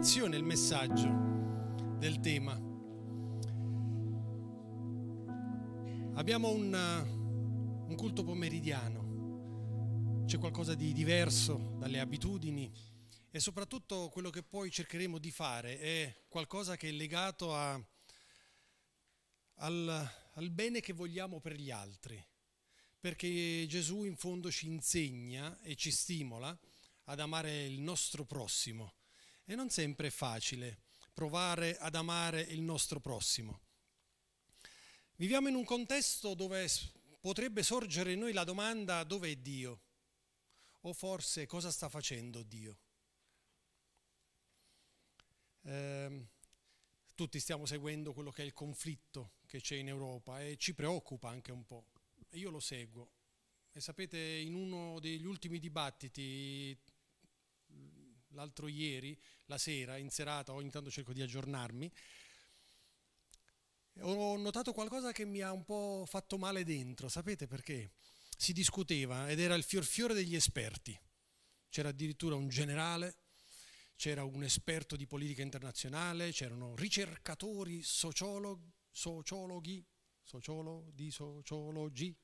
predicazione, il messaggio del tema. Abbiamo un, un culto pomeridiano, c'è qualcosa di diverso dalle abitudini e soprattutto quello che poi cercheremo di fare è qualcosa che è legato a, al, al bene che vogliamo per gli altri, perché Gesù in fondo ci insegna e ci stimola ad amare il nostro prossimo. E non sempre è facile provare ad amare il nostro prossimo. Viviamo in un contesto dove potrebbe sorgere in noi la domanda dove è Dio? O forse cosa sta facendo Dio? Eh, tutti stiamo seguendo quello che è il conflitto che c'è in Europa e ci preoccupa anche un po'. Io lo seguo. E sapete, in uno degli ultimi dibattiti l'altro ieri, la sera, in serata, ogni tanto cerco di aggiornarmi, ho notato qualcosa che mi ha un po' fatto male dentro, sapete perché? Si discuteva ed era il fiorfiore degli esperti. C'era addirittura un generale, c'era un esperto di politica internazionale, c'erano ricercatori, sociologhi, sociologhi, sociolo, di sociologi,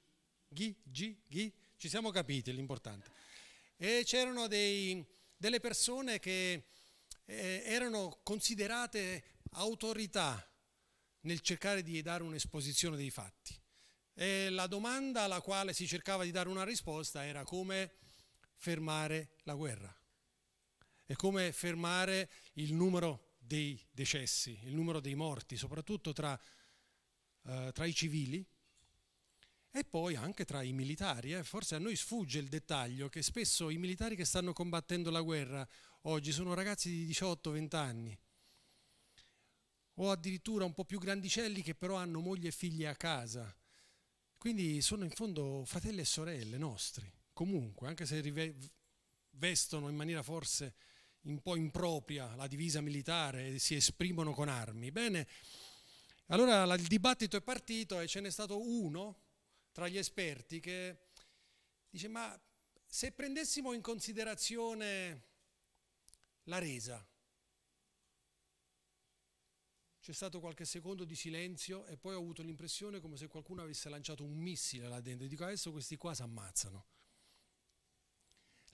ghi, gi, ghi, ci siamo capiti, l'importante. E c'erano dei, delle persone che eh, erano considerate autorità nel cercare di dare un'esposizione dei fatti. E la domanda alla quale si cercava di dare una risposta era come fermare la guerra e come fermare il numero dei decessi, il numero dei morti, soprattutto tra, eh, tra i civili e poi anche tra i militari. Eh. Forse a noi sfugge il dettaglio che spesso i militari che stanno combattendo la guerra oggi sono ragazzi di 18-20 anni o addirittura un po' più grandicelli che però hanno moglie e figli a casa. Quindi sono in fondo fratelli e sorelle nostri, comunque, anche se vestono in maniera forse un po' impropria la divisa militare e si esprimono con armi. Bene, allora il dibattito è partito e ce n'è stato uno tra gli esperti che dice ma se prendessimo in considerazione la resa, c'è stato qualche secondo di silenzio e poi ho avuto l'impressione come se qualcuno avesse lanciato un missile là dentro. Dico adesso questi qua si ammazzano.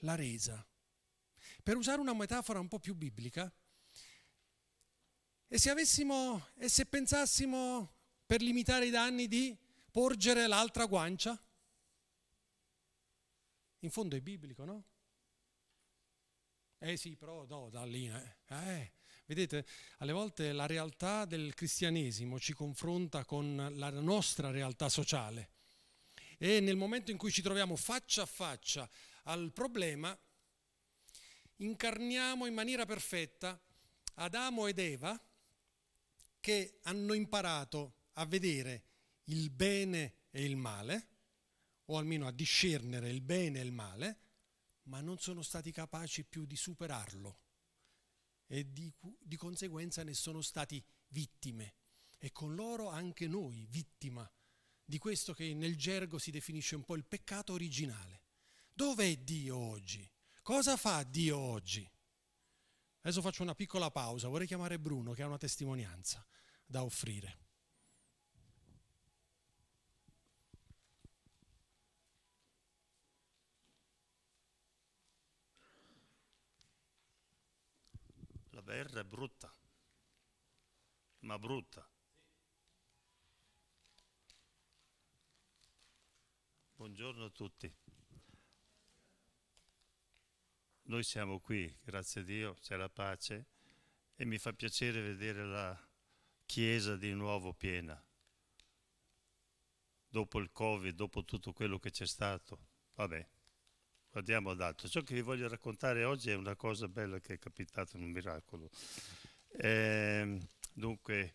La resa. Per usare una metafora un po' più biblica, e se avessimo, e se pensassimo per limitare i danni di porgere l'altra guancia? In fondo è biblico, no? Eh sì, però no, da lì. Eh. eh. Vedete, alle volte la realtà del cristianesimo ci confronta con la nostra realtà sociale e nel momento in cui ci troviamo faccia a faccia al problema, incarniamo in maniera perfetta Adamo ed Eva che hanno imparato a vedere il bene e il male, o almeno a discernere il bene e il male, ma non sono stati capaci più di superarlo e di, di conseguenza ne sono stati vittime e con loro anche noi vittima di questo che nel gergo si definisce un po' il peccato originale. Dov'è Dio oggi? Cosa fa Dio oggi? Adesso faccio una piccola pausa, vorrei chiamare Bruno che ha una testimonianza da offrire. La guerra è brutta, ma brutta. Buongiorno a tutti. Noi siamo qui, grazie a Dio, c'è la pace e mi fa piacere vedere la Chiesa di nuovo piena. Dopo il Covid, dopo tutto quello che c'è stato. Vabbè, guardiamo ad altro. Ciò che vi voglio raccontare oggi è una cosa bella che è capitata in un miracolo. Eh, dunque,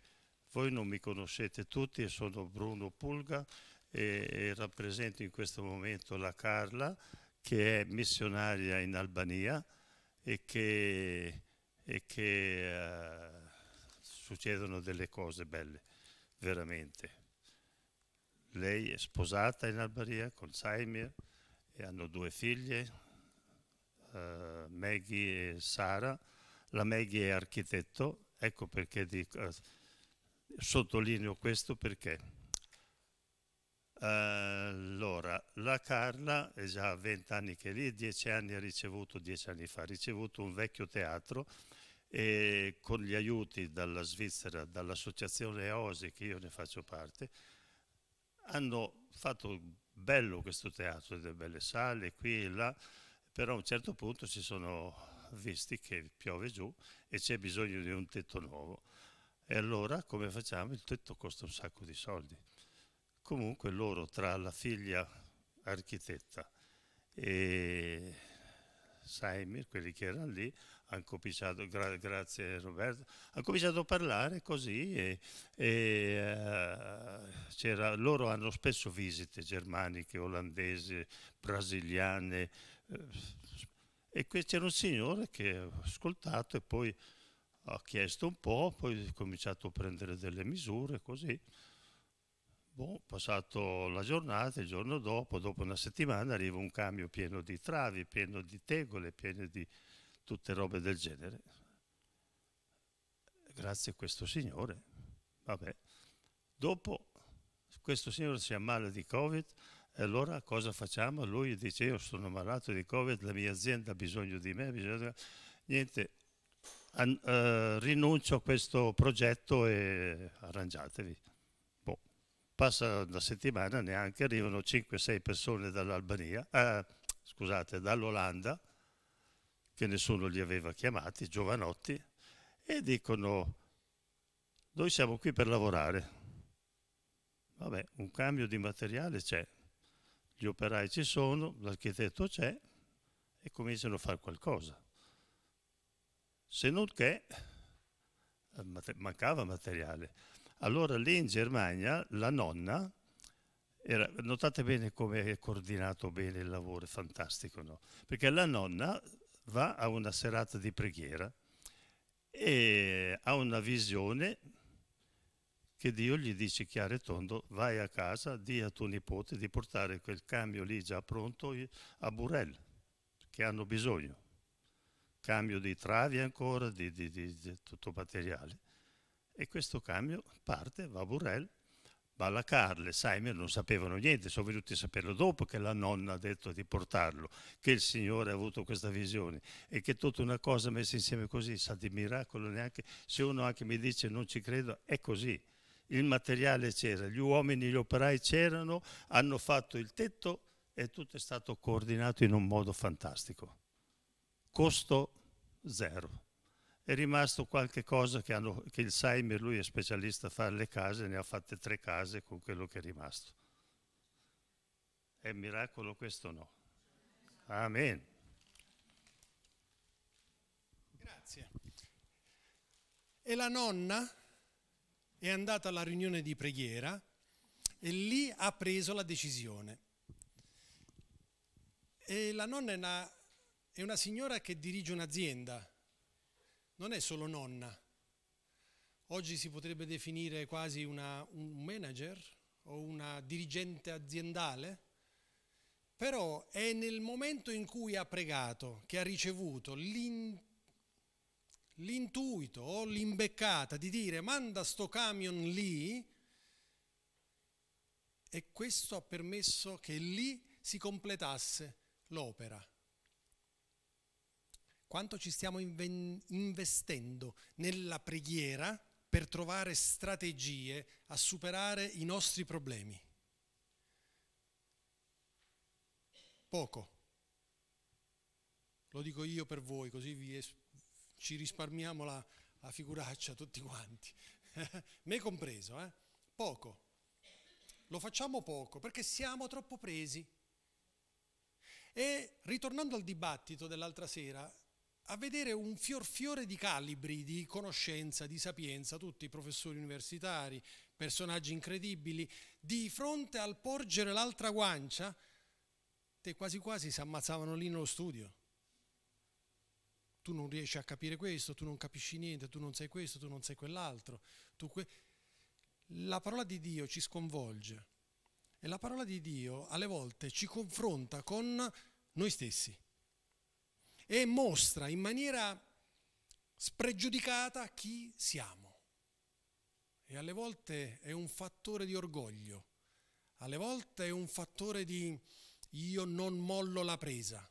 voi non mi conoscete tutti, sono Bruno Pulga e, e rappresento in questo momento la Carla, che è missionaria in Albania e che, e che uh, succedono delle cose belle, veramente. Lei è sposata in Albania con Saimir e hanno due figlie, uh, Maggie e Sara, La Meghi è architetto, ecco perché dico, eh, sottolineo questo perché. Allora, la Carla è già 20 anni che è lì, 10 anni ha ricevuto, 10 anni fa, ha ricevuto un vecchio teatro e con gli aiuti dalla Svizzera, dall'associazione EOSI, che io ne faccio parte, hanno fatto bello questo teatro, delle belle sale qui e là, però a un certo punto si sono visti che piove giù e c'è bisogno di un tetto nuovo. E allora come facciamo? Il tetto costa un sacco di soldi. Comunque loro tra la figlia architetta e Saimir, quelli che erano lì, hanno cominciato, gra- grazie Roberto, hanno cominciato a parlare così e, e uh, loro hanno spesso visite germaniche, olandesi, brasiliane uh, e qui c'era un signore che ha ascoltato e poi ha chiesto un po', poi ha cominciato a prendere delle misure così. Boh, passato la giornata, il giorno dopo, dopo una settimana, arriva un camion pieno di travi, pieno di tegole, pieno di tutte robe del genere. Grazie a questo signore. Vabbè. Dopo questo signore si ammala di Covid e allora cosa facciamo? Lui dice io sono malato di Covid, la mia azienda ha bisogno di me, bisogno... niente, an- uh, rinuncio a questo progetto e arrangiatevi. Passa una settimana, neanche arrivano 5-6 persone dall'Albania, eh, scusate, dall'Olanda, che nessuno li aveva chiamati, giovanotti, e dicono, noi siamo qui per lavorare. Vabbè, un cambio di materiale c'è, gli operai ci sono, l'architetto c'è e cominciano a fare qualcosa. Se non che eh, mancava materiale. Allora lì in Germania la nonna, era, notate bene come è coordinato bene il lavoro, è fantastico, no? Perché la nonna va a una serata di preghiera e ha una visione che Dio gli dice chiaro e tondo, vai a casa, di a tuo nipote di portare quel cambio lì già pronto a Burel, che hanno bisogno. Cambio di travi ancora, di, di, di, di tutto materiale e questo cambio parte, va a Burrell, va alla Carle, Simon non sapevano niente, sono venuti a saperlo dopo che la nonna ha detto di portarlo, che il Signore ha avuto questa visione e che tutta una cosa messa insieme così sa di miracolo neanche, se uno anche mi dice non ci credo, è così. Il materiale c'era, gli uomini, gli operai c'erano, hanno fatto il tetto e tutto è stato coordinato in un modo fantastico. Costo zero è rimasto qualche cosa che, hanno, che il Saimer, lui è specialista a fare le case, ne ha fatte tre case con quello che è rimasto. È miracolo questo no? Amen. Grazie. E la nonna è andata alla riunione di preghiera e lì ha preso la decisione. E la nonna è una, è una signora che dirige un'azienda non è solo nonna. Oggi si potrebbe definire quasi una, un manager o una dirigente aziendale, però è nel momento in cui ha pregato che ha ricevuto l'in, l'intuito o l'imbeccata di dire manda sto camion lì e questo ha permesso che lì si completasse l'opera quanto ci stiamo investendo nella preghiera per trovare strategie a superare i nostri problemi. Poco. Lo dico io per voi, così vi, ci risparmiamo la, la figuraccia tutti quanti. Me compreso, eh? Poco. Lo facciamo poco perché siamo troppo presi. E ritornando al dibattito dell'altra sera, a vedere un fior fiore di calibri, di conoscenza, di sapienza, tutti professori universitari, personaggi incredibili, di fronte al porgere l'altra guancia, te quasi quasi si ammazzavano lì nello studio. Tu non riesci a capire questo, tu non capisci niente, tu non sai questo, tu non sai quell'altro. Que... La parola di Dio ci sconvolge e la parola di Dio alle volte ci confronta con noi stessi e mostra in maniera spregiudicata chi siamo. E alle volte è un fattore di orgoglio, alle volte è un fattore di io non mollo la presa.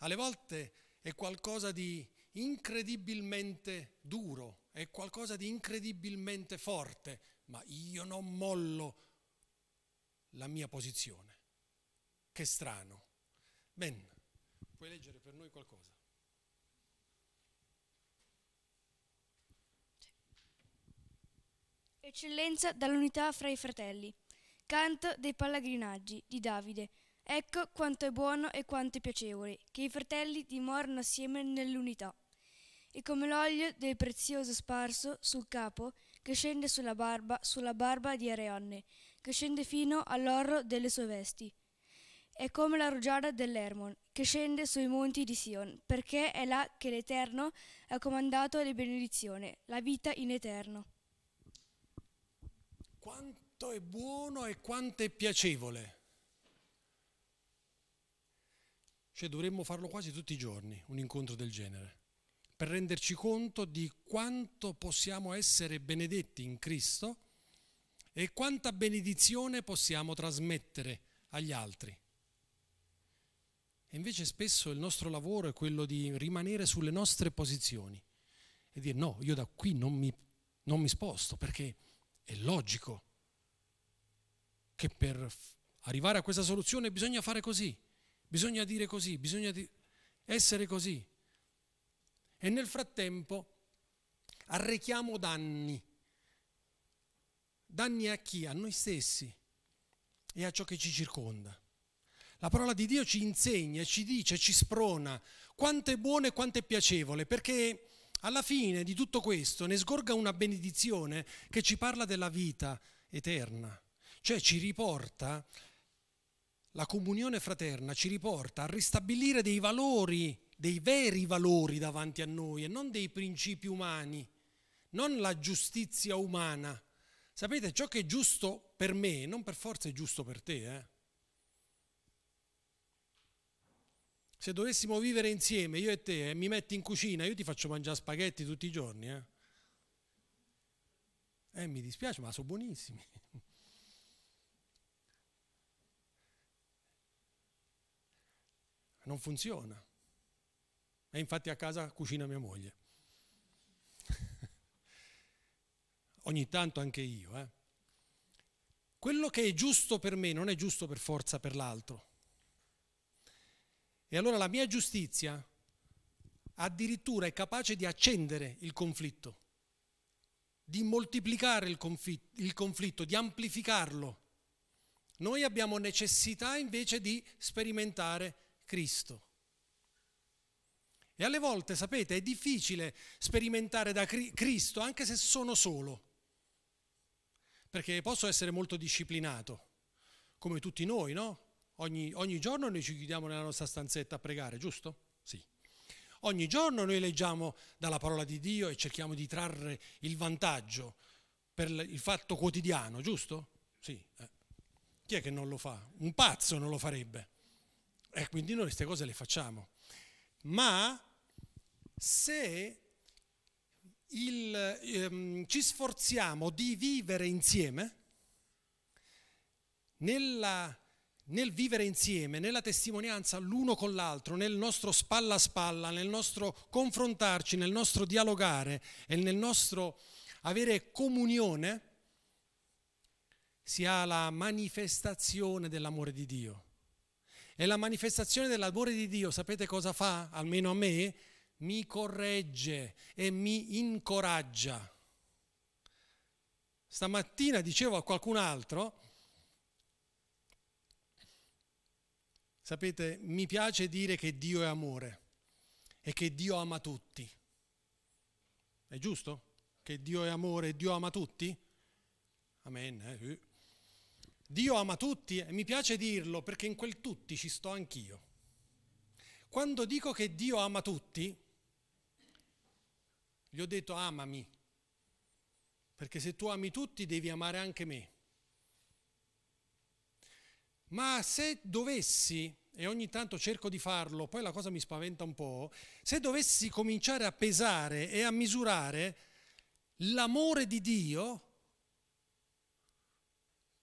Alle volte è qualcosa di incredibilmente duro, è qualcosa di incredibilmente forte, ma io non mollo la mia posizione. Che strano. Ben, puoi leggere per noi qualcosa? Eccellenza dall'unità fra i fratelli. Canto dei pellegrinaggi di Davide. Ecco quanto è buono e quanto è piacevole che i fratelli dimorano assieme nell'unità. E come l'olio del prezioso sparso sul capo che scende sulla barba, sulla barba di Arianne, che scende fino all'orro delle sue vesti. È come la rugiada dell'Ermon, che scende sui monti di Sion, perché è là che l'Eterno ha comandato le benedizioni, la vita in eterno. Quanto è buono e quanto è piacevole. Cioè dovremmo farlo quasi tutti i giorni, un incontro del genere, per renderci conto di quanto possiamo essere benedetti in Cristo e quanta benedizione possiamo trasmettere agli altri. E invece spesso il nostro lavoro è quello di rimanere sulle nostre posizioni e dire no, io da qui non mi, non mi sposto perché è logico che per arrivare a questa soluzione bisogna fare così, bisogna dire così, bisogna di essere così. E nel frattempo arrechiamo danni. Danni a chi? A noi stessi e a ciò che ci circonda. La parola di Dio ci insegna, ci dice, ci sprona quanto è buono e quanto è piacevole, perché alla fine di tutto questo ne sgorga una benedizione che ci parla della vita eterna, cioè ci riporta, la comunione fraterna ci riporta a ristabilire dei valori, dei veri valori davanti a noi e non dei principi umani, non la giustizia umana. Sapete, ciò che è giusto per me non per forza è giusto per te. Eh? Se dovessimo vivere insieme, io e te, e mi metti in cucina, io ti faccio mangiare spaghetti tutti i giorni. Eh, eh mi dispiace, ma sono buonissimi. Non funziona. E infatti a casa cucina mia moglie. Ogni tanto anche io. Eh. Quello che è giusto per me non è giusto per forza per l'altro. E allora la mia giustizia addirittura è capace di accendere il conflitto, di moltiplicare il conflitto, il conflitto, di amplificarlo. Noi abbiamo necessità invece di sperimentare Cristo. E alle volte, sapete, è difficile sperimentare da Cristo anche se sono solo, perché posso essere molto disciplinato, come tutti noi, no? Ogni, ogni giorno noi ci chiudiamo nella nostra stanzetta a pregare, giusto? Sì. Ogni giorno noi leggiamo dalla parola di Dio e cerchiamo di trarre il vantaggio per il fatto quotidiano, giusto? Sì. Eh. Chi è che non lo fa? Un pazzo non lo farebbe. E quindi noi queste cose le facciamo. Ma se il, ehm, ci sforziamo di vivere insieme, nella nel vivere insieme, nella testimonianza l'uno con l'altro, nel nostro spalla a spalla, nel nostro confrontarci, nel nostro dialogare e nel nostro avere comunione, si ha la manifestazione dell'amore di Dio. E la manifestazione dell'amore di Dio, sapete cosa fa? Almeno a me, mi corregge e mi incoraggia. Stamattina dicevo a qualcun altro, Sapete, mi piace dire che Dio è amore e che Dio ama tutti. È giusto? Che Dio è amore e Dio ama tutti? Amen. Eh? Dio ama tutti e mi piace dirlo perché in quel tutti ci sto anch'io. Quando dico che Dio ama tutti, gli ho detto amami, perché se tu ami tutti devi amare anche me. Ma se dovessi e ogni tanto cerco di farlo, poi la cosa mi spaventa un po', se dovessi cominciare a pesare e a misurare l'amore di Dio,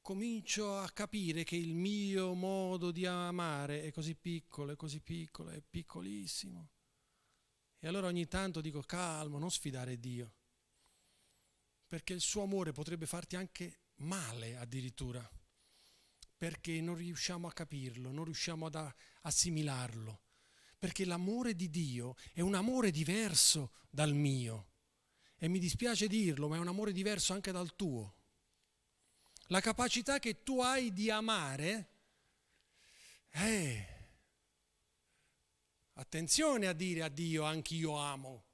comincio a capire che il mio modo di amare è così piccolo, è così piccolo, è piccolissimo. E allora ogni tanto dico calmo, non sfidare Dio, perché il suo amore potrebbe farti anche male addirittura perché non riusciamo a capirlo, non riusciamo ad assimilarlo, perché l'amore di Dio è un amore diverso dal mio e mi dispiace dirlo, ma è un amore diverso anche dal tuo. La capacità che tu hai di amare è... Attenzione a dire a Dio anche io amo.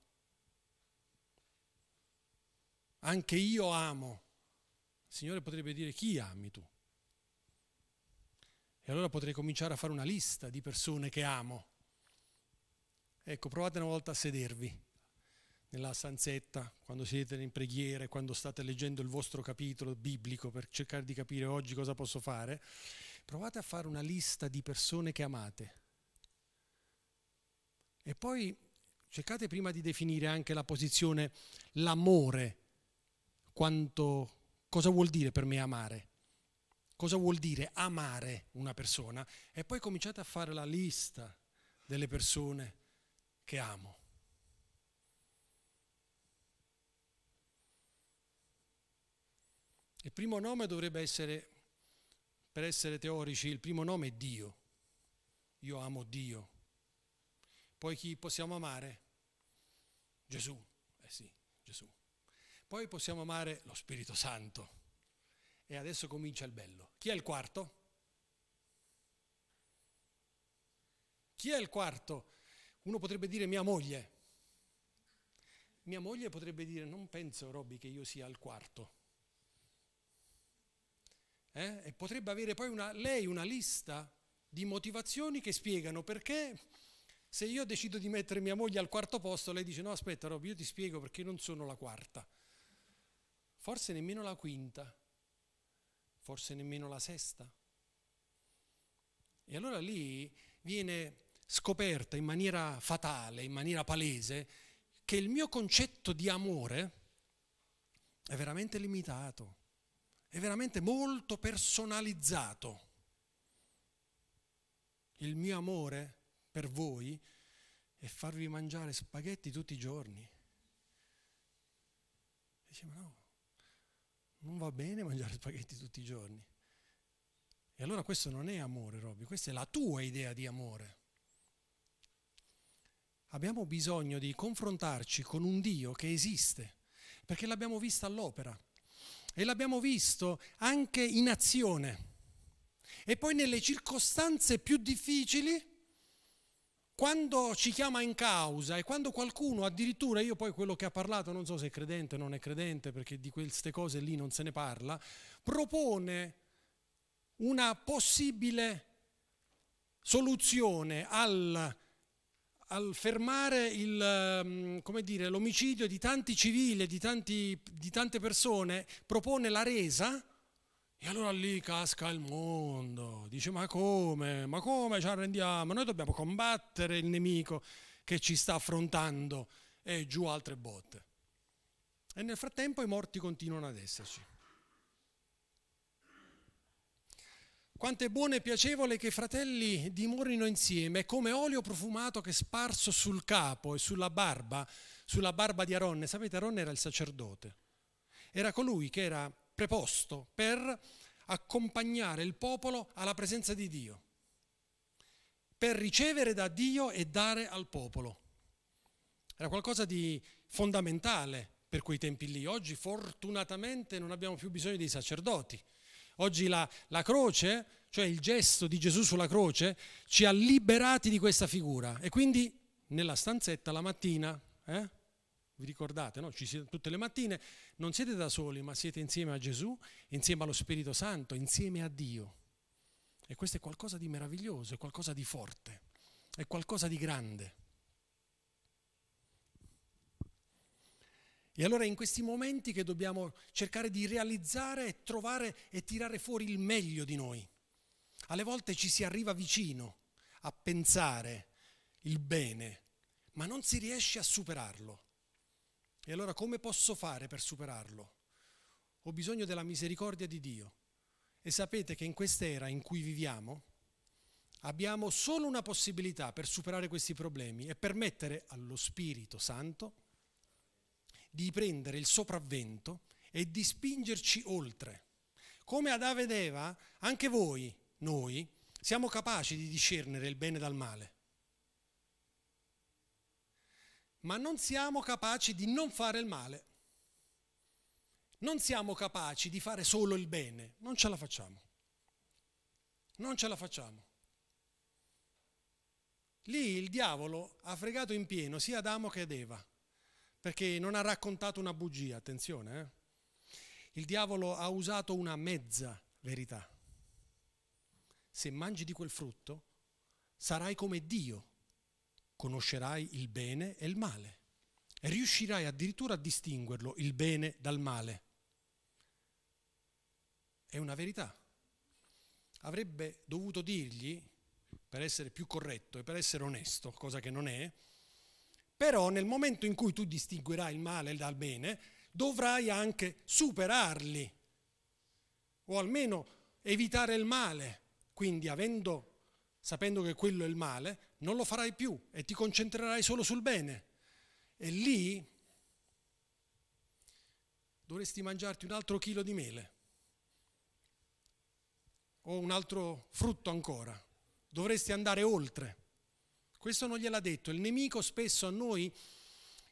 Anche io amo. Il Signore potrebbe dire chi ami tu? E allora potrei cominciare a fare una lista di persone che amo. Ecco, provate una volta a sedervi nella stanzetta, quando siete in preghiera, quando state leggendo il vostro capitolo biblico per cercare di capire oggi cosa posso fare. Provate a fare una lista di persone che amate. E poi cercate prima di definire anche la posizione, l'amore, quanto, cosa vuol dire per me amare cosa vuol dire amare una persona e poi cominciate a fare la lista delle persone che amo. Il primo nome dovrebbe essere, per essere teorici, il primo nome è Dio. Io amo Dio. Poi chi possiamo amare? Gesù. Eh sì, Gesù. Poi possiamo amare lo Spirito Santo. E adesso comincia il bello. Chi è il quarto? Chi è il quarto? Uno potrebbe dire mia moglie. Mia moglie potrebbe dire non penso, Robby, che io sia il quarto. Eh? E potrebbe avere poi una, lei una lista di motivazioni che spiegano perché se io decido di mettere mia moglie al quarto posto, lei dice no aspetta Robby, io ti spiego perché non sono la quarta, forse nemmeno la quinta forse nemmeno la sesta. E allora lì viene scoperta in maniera fatale, in maniera palese, che il mio concetto di amore è veramente limitato, è veramente molto personalizzato. Il mio amore per voi è farvi mangiare spaghetti tutti i giorni. Dice, ma no, non va bene mangiare spaghetti tutti i giorni. E allora questo non è amore, Robby, questa è la tua idea di amore. Abbiamo bisogno di confrontarci con un Dio che esiste, perché l'abbiamo visto all'opera e l'abbiamo visto anche in azione. E poi nelle circostanze più difficili quando ci chiama in causa e quando qualcuno, addirittura io poi quello che ha parlato, non so se è credente o non è credente, perché di queste cose lì non se ne parla, propone una possibile soluzione al, al fermare il, mm, dire, l'omicidio di tanti civili, di, tanti, di tante persone, propone la resa e allora lì casca il mondo, dice ma come, ma come ci arrendiamo? Noi dobbiamo combattere il nemico che ci sta affrontando e giù altre botte. E nel frattempo i morti continuano ad esserci. Quanto è buono e piacevole che i fratelli dimorino insieme, come olio profumato che sparso sul capo e sulla barba, sulla barba di Aronne. Sapete, Aronne era il sacerdote, era colui che era preposto per accompagnare il popolo alla presenza di Dio, per ricevere da Dio e dare al popolo. Era qualcosa di fondamentale per quei tempi lì. Oggi fortunatamente non abbiamo più bisogno dei sacerdoti. Oggi la, la croce, cioè il gesto di Gesù sulla croce, ci ha liberati di questa figura. E quindi nella stanzetta la mattina, eh, vi ricordate, no? Ci siete tutte le mattine, non siete da soli, ma siete insieme a Gesù, insieme allo Spirito Santo, insieme a Dio. E questo è qualcosa di meraviglioso, è qualcosa di forte, è qualcosa di grande. E allora è in questi momenti che dobbiamo cercare di realizzare e trovare e tirare fuori il meglio di noi. Alle volte ci si arriva vicino, a pensare il bene, ma non si riesce a superarlo. E allora come posso fare per superarlo? Ho bisogno della misericordia di Dio. E sapete che in quest'era in cui viviamo abbiamo solo una possibilità per superare questi problemi e permettere allo Spirito Santo di prendere il sopravvento e di spingerci oltre. Come Adamo ed Eva, anche voi, noi, siamo capaci di discernere il bene dal male. Ma non siamo capaci di non fare il male. Non siamo capaci di fare solo il bene. Non ce la facciamo. Non ce la facciamo. Lì il diavolo ha fregato in pieno sia Adamo che Eva, perché non ha raccontato una bugia, attenzione. Eh? Il diavolo ha usato una mezza verità. Se mangi di quel frutto, sarai come Dio, conoscerai il bene e il male e riuscirai addirittura a distinguerlo, il bene dal male. È una verità. Avrebbe dovuto dirgli, per essere più corretto e per essere onesto, cosa che non è, però nel momento in cui tu distinguerai il male dal bene, dovrai anche superarli o almeno evitare il male. Quindi avendo, sapendo che quello è il male, non lo farai più e ti concentrerai solo sul bene. E lì dovresti mangiarti un altro chilo di mele o un altro frutto ancora. Dovresti andare oltre. Questo non gliel'ha detto. Il nemico spesso a noi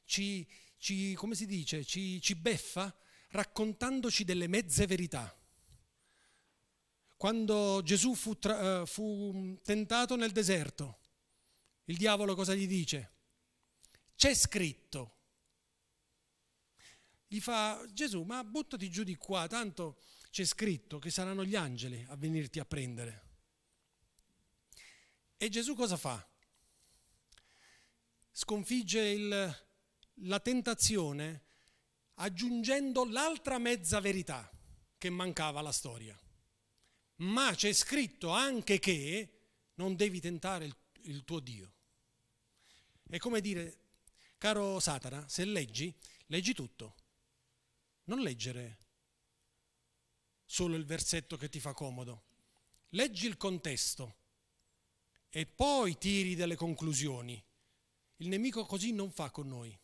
ci, ci, come si dice, ci, ci beffa raccontandoci delle mezze verità. Quando Gesù fu, tra, uh, fu tentato nel deserto, il diavolo cosa gli dice? C'è scritto. Gli fa Gesù, ma buttati giù di qua, tanto c'è scritto che saranno gli angeli a venirti a prendere. E Gesù cosa fa? Sconfigge il, la tentazione aggiungendo l'altra mezza verità che mancava alla storia. Ma c'è scritto anche che non devi tentare il, il tuo Dio. È come dire, caro Satana, se leggi, leggi tutto. Non leggere solo il versetto che ti fa comodo. Leggi il contesto e poi tiri delle conclusioni. Il nemico così non fa con noi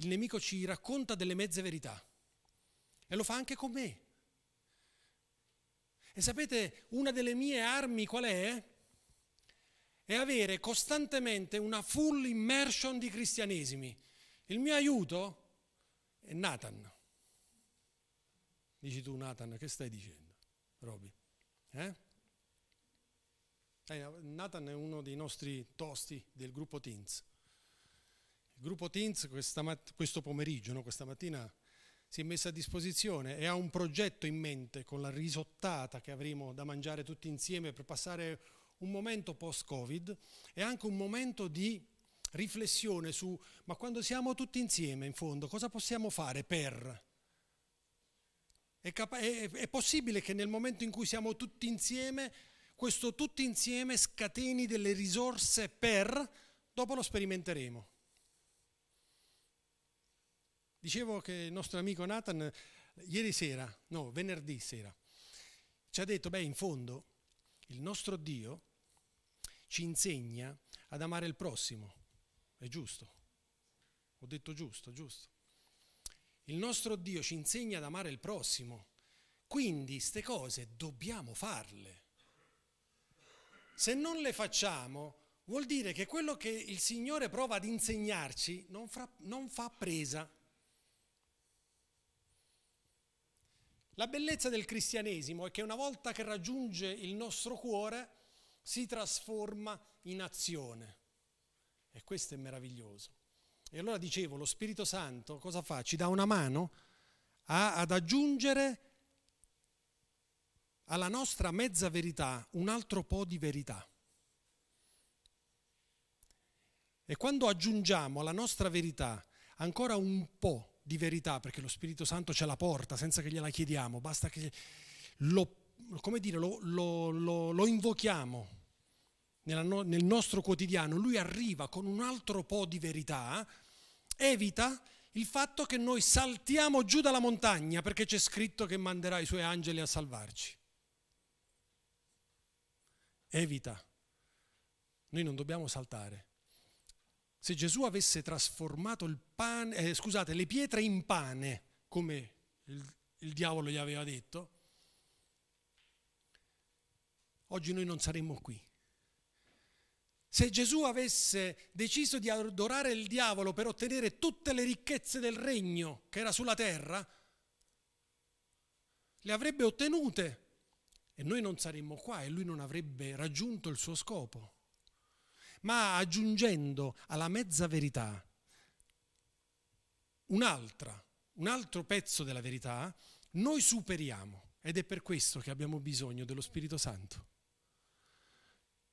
il nemico ci racconta delle mezze verità e lo fa anche con me. E sapete, una delle mie armi qual è? È avere costantemente una full immersion di cristianesimi. Il mio aiuto è Nathan. Dici tu, Nathan, che stai dicendo, Roby? Eh? Eh, Nathan è uno dei nostri tosti del gruppo Teens. Il gruppo Teens mat- questo pomeriggio, no, questa mattina, si è messo a disposizione e ha un progetto in mente con la risottata che avremo da mangiare tutti insieme per passare un momento post-Covid e anche un momento di riflessione su ma quando siamo tutti insieme in fondo cosa possiamo fare per... È, capa- è, è possibile che nel momento in cui siamo tutti insieme, questo tutti insieme scateni delle risorse per, dopo lo sperimenteremo. Dicevo che il nostro amico Nathan ieri sera, no, venerdì sera, ci ha detto, beh, in fondo il nostro Dio ci insegna ad amare il prossimo. È giusto. Ho detto giusto, giusto. Il nostro Dio ci insegna ad amare il prossimo. Quindi queste cose dobbiamo farle. Se non le facciamo, vuol dire che quello che il Signore prova ad insegnarci non, fra, non fa presa. La bellezza del cristianesimo è che una volta che raggiunge il nostro cuore si trasforma in azione. E questo è meraviglioso. E allora dicevo, lo Spirito Santo cosa fa? Ci dà una mano a, ad aggiungere alla nostra mezza verità un altro po' di verità. E quando aggiungiamo alla nostra verità ancora un po' di verità, perché lo Spirito Santo ce la porta senza che gliela chiediamo, basta che lo, come dire, lo, lo, lo invochiamo. nel nostro quotidiano, lui arriva con un altro po' di verità, evita il fatto che noi saltiamo giù dalla montagna perché c'è scritto che manderà i suoi angeli a salvarci. Evita. Noi non dobbiamo saltare. Se Gesù avesse trasformato pane, eh, scusate, le pietre in pane, come il, il diavolo gli aveva detto, oggi noi non saremmo qui. Se Gesù avesse deciso di adorare il diavolo per ottenere tutte le ricchezze del regno che era sulla terra, le avrebbe ottenute e noi non saremmo qua e lui non avrebbe raggiunto il suo scopo. Ma aggiungendo alla mezza verità un'altra, un altro pezzo della verità, noi superiamo ed è per questo che abbiamo bisogno dello Spirito Santo.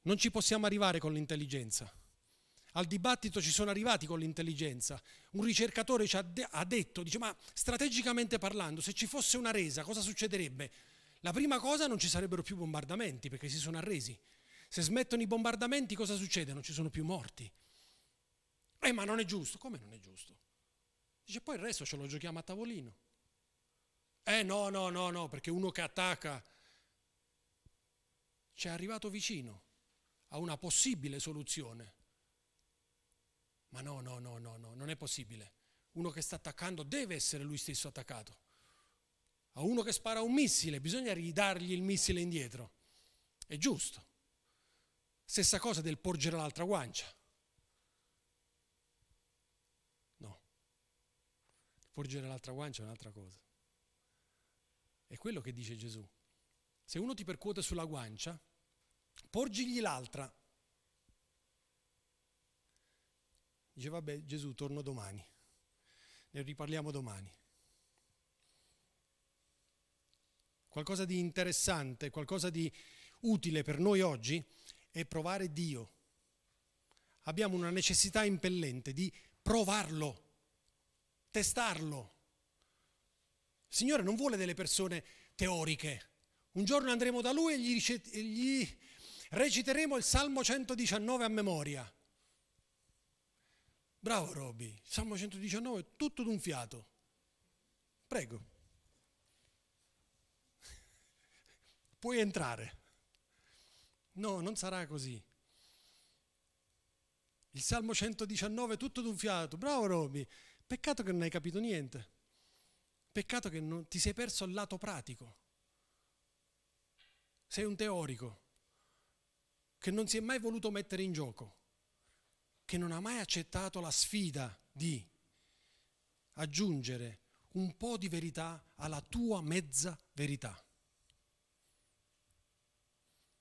Non ci possiamo arrivare con l'intelligenza. Al dibattito ci sono arrivati con l'intelligenza. Un ricercatore ci ha, de- ha detto, dice, ma strategicamente parlando, se ci fosse una resa, cosa succederebbe? La prima cosa non ci sarebbero più bombardamenti perché si sono arresi. Se smettono i bombardamenti cosa succede? Non ci sono più morti. Eh, ma non è giusto. Come non è giusto? Dice, poi il resto ce lo giochiamo a tavolino. Eh no, no, no, no, perché uno che attacca ci è arrivato vicino a una possibile soluzione. Ma no, no, no, no, no, non è possibile. Uno che sta attaccando deve essere lui stesso attaccato. A uno che spara un missile bisogna ridargli il missile indietro. È giusto. Stessa cosa del porgere l'altra guancia. No. Porgere l'altra guancia è un'altra cosa. È quello che dice Gesù. Se uno ti percuote sulla guancia, porgigli l'altra. Dice, vabbè, Gesù, torno domani. Ne riparliamo domani. Qualcosa di interessante, qualcosa di utile per noi oggi è provare Dio. Abbiamo una necessità impellente di provarlo, testarlo. Il Signore non vuole delle persone teoriche. Un giorno andremo da Lui e gli, reciteremo il Salmo 119 a memoria. Bravo Roby, Salmo 119 è tutto d'un fiato. Prego. Puoi entrare. No, non sarà così. Il Salmo 119 è tutto d'un fiato. Bravo Roby. Peccato che non hai capito niente. Peccato che non, ti sei perso il lato pratico. Sei un teorico che non si è mai voluto mettere in gioco, che non ha mai accettato la sfida di aggiungere un po' di verità alla tua mezza verità.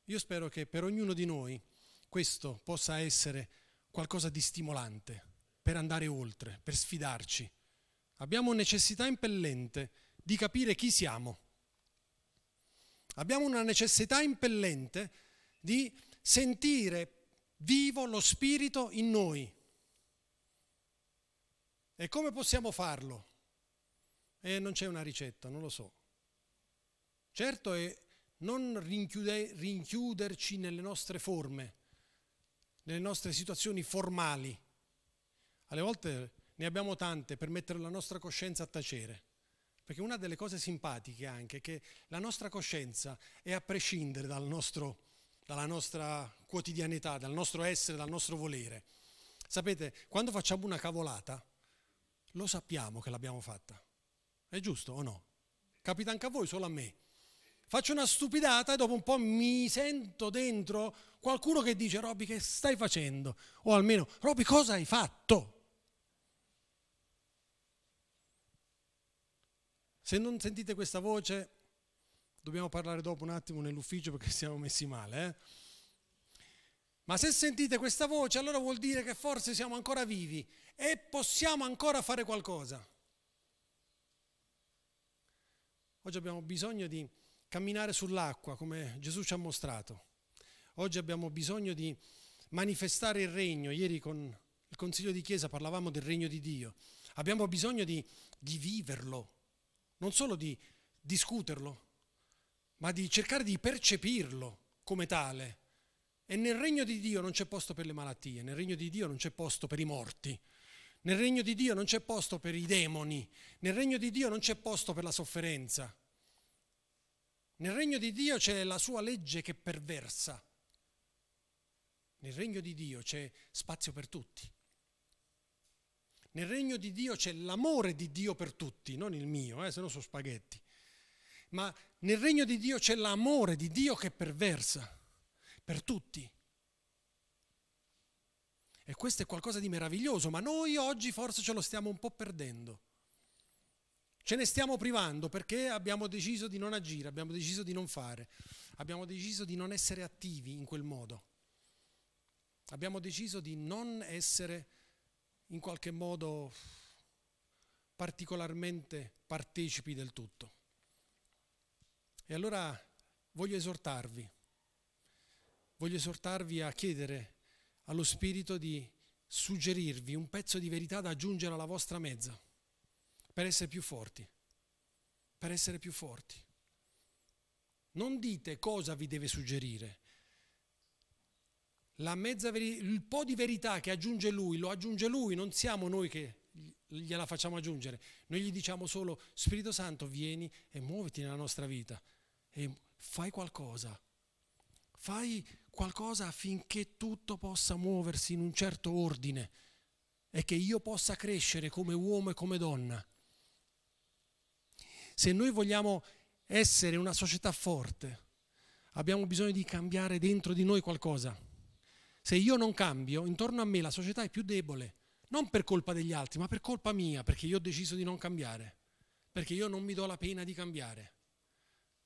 Io spero che per ognuno di noi questo possa essere qualcosa di stimolante per andare oltre, per sfidarci. Abbiamo necessità impellente di capire chi siamo. Abbiamo una necessità impellente di sentire vivo lo Spirito in noi. E come possiamo farlo? E non c'è una ricetta, non lo so. Certo è non rinchiude, rinchiuderci nelle nostre forme, nelle nostre situazioni formali. Alle volte ne abbiamo tante per mettere la nostra coscienza a tacere. Perché una delle cose simpatiche anche è che la nostra coscienza è a prescindere dal nostro dalla nostra quotidianità, dal nostro essere, dal nostro volere. Sapete, quando facciamo una cavolata, lo sappiamo che l'abbiamo fatta. È giusto o no? Capita anche a voi, solo a me. Faccio una stupidata e dopo un po' mi sento dentro qualcuno che dice Robby che stai facendo? O almeno Robby cosa hai fatto? Se non sentite questa voce Dobbiamo parlare dopo un attimo nell'ufficio perché siamo messi male. Eh? Ma se sentite questa voce, allora vuol dire che forse siamo ancora vivi e possiamo ancora fare qualcosa. Oggi abbiamo bisogno di camminare sull'acqua come Gesù ci ha mostrato. Oggi abbiamo bisogno di manifestare il regno. Ieri con il Consiglio di Chiesa parlavamo del regno di Dio. Abbiamo bisogno di, di viverlo, non solo di discuterlo, ma di cercare di percepirlo come tale. E nel regno di Dio non c'è posto per le malattie, nel regno di Dio non c'è posto per i morti, nel regno di Dio non c'è posto per i demoni, nel regno di Dio non c'è posto per la sofferenza. Nel regno di Dio c'è la sua legge che perversa. Nel regno di Dio c'è spazio per tutti. Nel regno di Dio c'è l'amore di Dio per tutti, non il mio, eh, se no sono spaghetti. Ma nel regno di Dio c'è l'amore di Dio che perversa per tutti. E questo è qualcosa di meraviglioso, ma noi oggi forse ce lo stiamo un po' perdendo. Ce ne stiamo privando perché abbiamo deciso di non agire, abbiamo deciso di non fare, abbiamo deciso di non essere attivi in quel modo. Abbiamo deciso di non essere in qualche modo particolarmente partecipi del tutto. E allora voglio esortarvi, voglio esortarvi a chiedere allo Spirito di suggerirvi un pezzo di verità da aggiungere alla vostra mezza per essere più forti, per essere più forti. Non dite cosa vi deve suggerire. Veri- il po' di verità che aggiunge lui, lo aggiunge lui, non siamo noi che gliela facciamo aggiungere. Noi gli diciamo solo, Spirito Santo, vieni e muoviti nella nostra vita e fai qualcosa. Fai qualcosa affinché tutto possa muoversi in un certo ordine e che io possa crescere come uomo e come donna. Se noi vogliamo essere una società forte, abbiamo bisogno di cambiare dentro di noi qualcosa. Se io non cambio, intorno a me la società è più debole, non per colpa degli altri, ma per colpa mia, perché io ho deciso di non cambiare, perché io non mi do la pena di cambiare.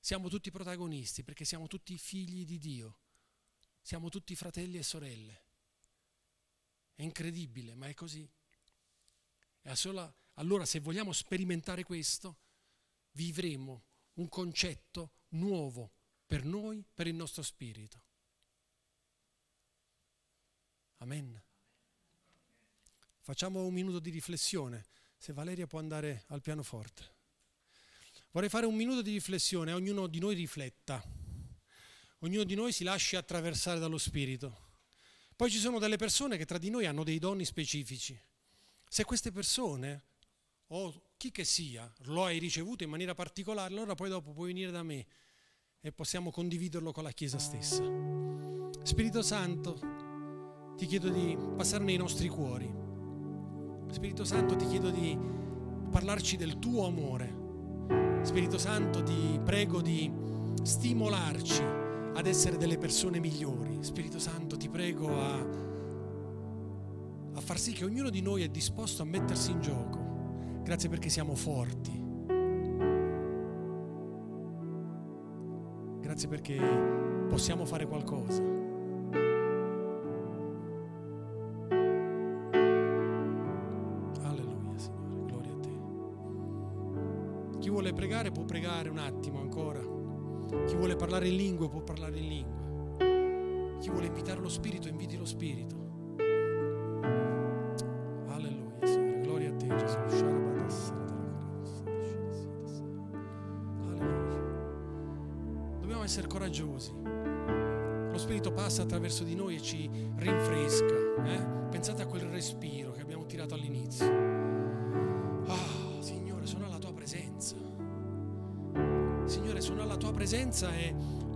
Siamo tutti protagonisti, perché siamo tutti figli di Dio. Siamo tutti fratelli e sorelle. È incredibile, ma è così. E allora se vogliamo sperimentare questo, vivremo un concetto nuovo per noi, per il nostro spirito. Amen. Facciamo un minuto di riflessione, se Valeria può andare al pianoforte. Vorrei fare un minuto di riflessione, ognuno di noi rifletta ognuno di noi si lasci attraversare dallo Spirito. Poi ci sono delle persone che tra di noi hanno dei doni specifici. Se queste persone, o chi che sia, lo hai ricevuto in maniera particolare, allora poi dopo puoi venire da me e possiamo condividerlo con la Chiesa stessa. Spirito Santo, ti chiedo di passare nei nostri cuori. Spirito Santo, ti chiedo di parlarci del tuo amore. Spirito Santo, ti prego di stimolarci ad essere delle persone migliori. Spirito Santo, ti prego a, a far sì che ognuno di noi è disposto a mettersi in gioco. Grazie perché siamo forti. Grazie perché possiamo fare qualcosa. Parlare in lingue. Chi vuole invitare lo Spirito, inviti lo Spirito. Alleluia, Signore. Gloria a te, Gesù. Alleluia. Dobbiamo essere coraggiosi. Lo Spirito passa attraverso di noi e ci rinfresca. Eh? Pensate a quel respiro che abbiamo tirato all'inizio. presenza e ho bisogno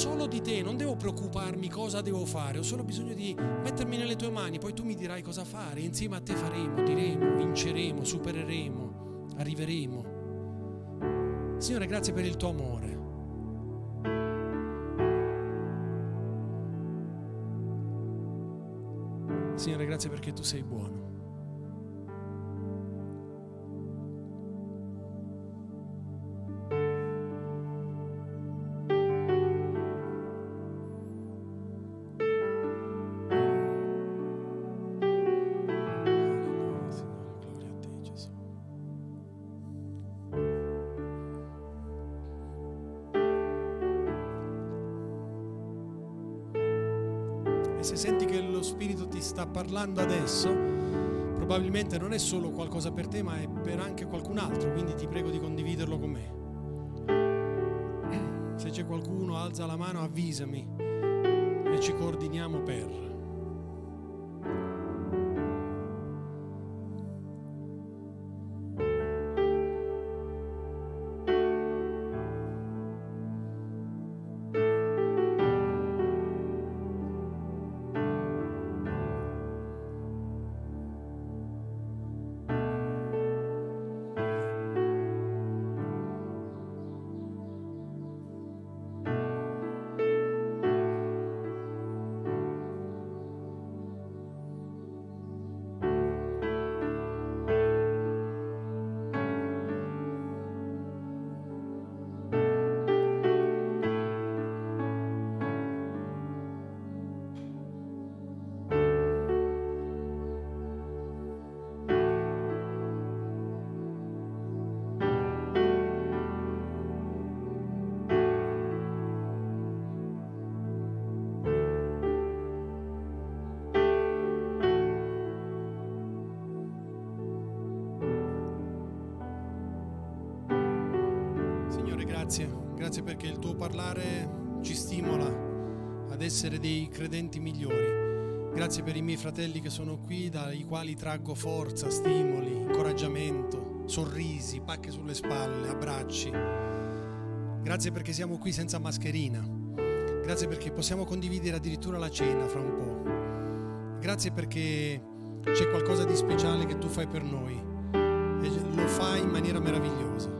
solo di te, non devo preoccuparmi cosa devo fare, ho solo bisogno di mettermi nelle tue mani, poi tu mi dirai cosa fare, insieme a te faremo, diremo, vinceremo, supereremo, arriveremo. Signore, grazie per il tuo amore. Signore, grazie perché tu sei buono. Sta parlando adesso probabilmente non è solo qualcosa per te, ma è per anche qualcun altro, quindi ti prego di condividerlo con me. Se c'è qualcuno, alza la mano, avvisami e ci coordiniamo per. Grazie. Grazie perché il tuo parlare ci stimola ad essere dei credenti migliori. Grazie per i miei fratelli che sono qui, dai quali traggo forza, stimoli, incoraggiamento, sorrisi, pacche sulle spalle, abbracci. Grazie perché siamo qui senza mascherina. Grazie perché possiamo condividere addirittura la cena fra un po'. Grazie perché c'è qualcosa di speciale che tu fai per noi e lo fai in maniera meravigliosa.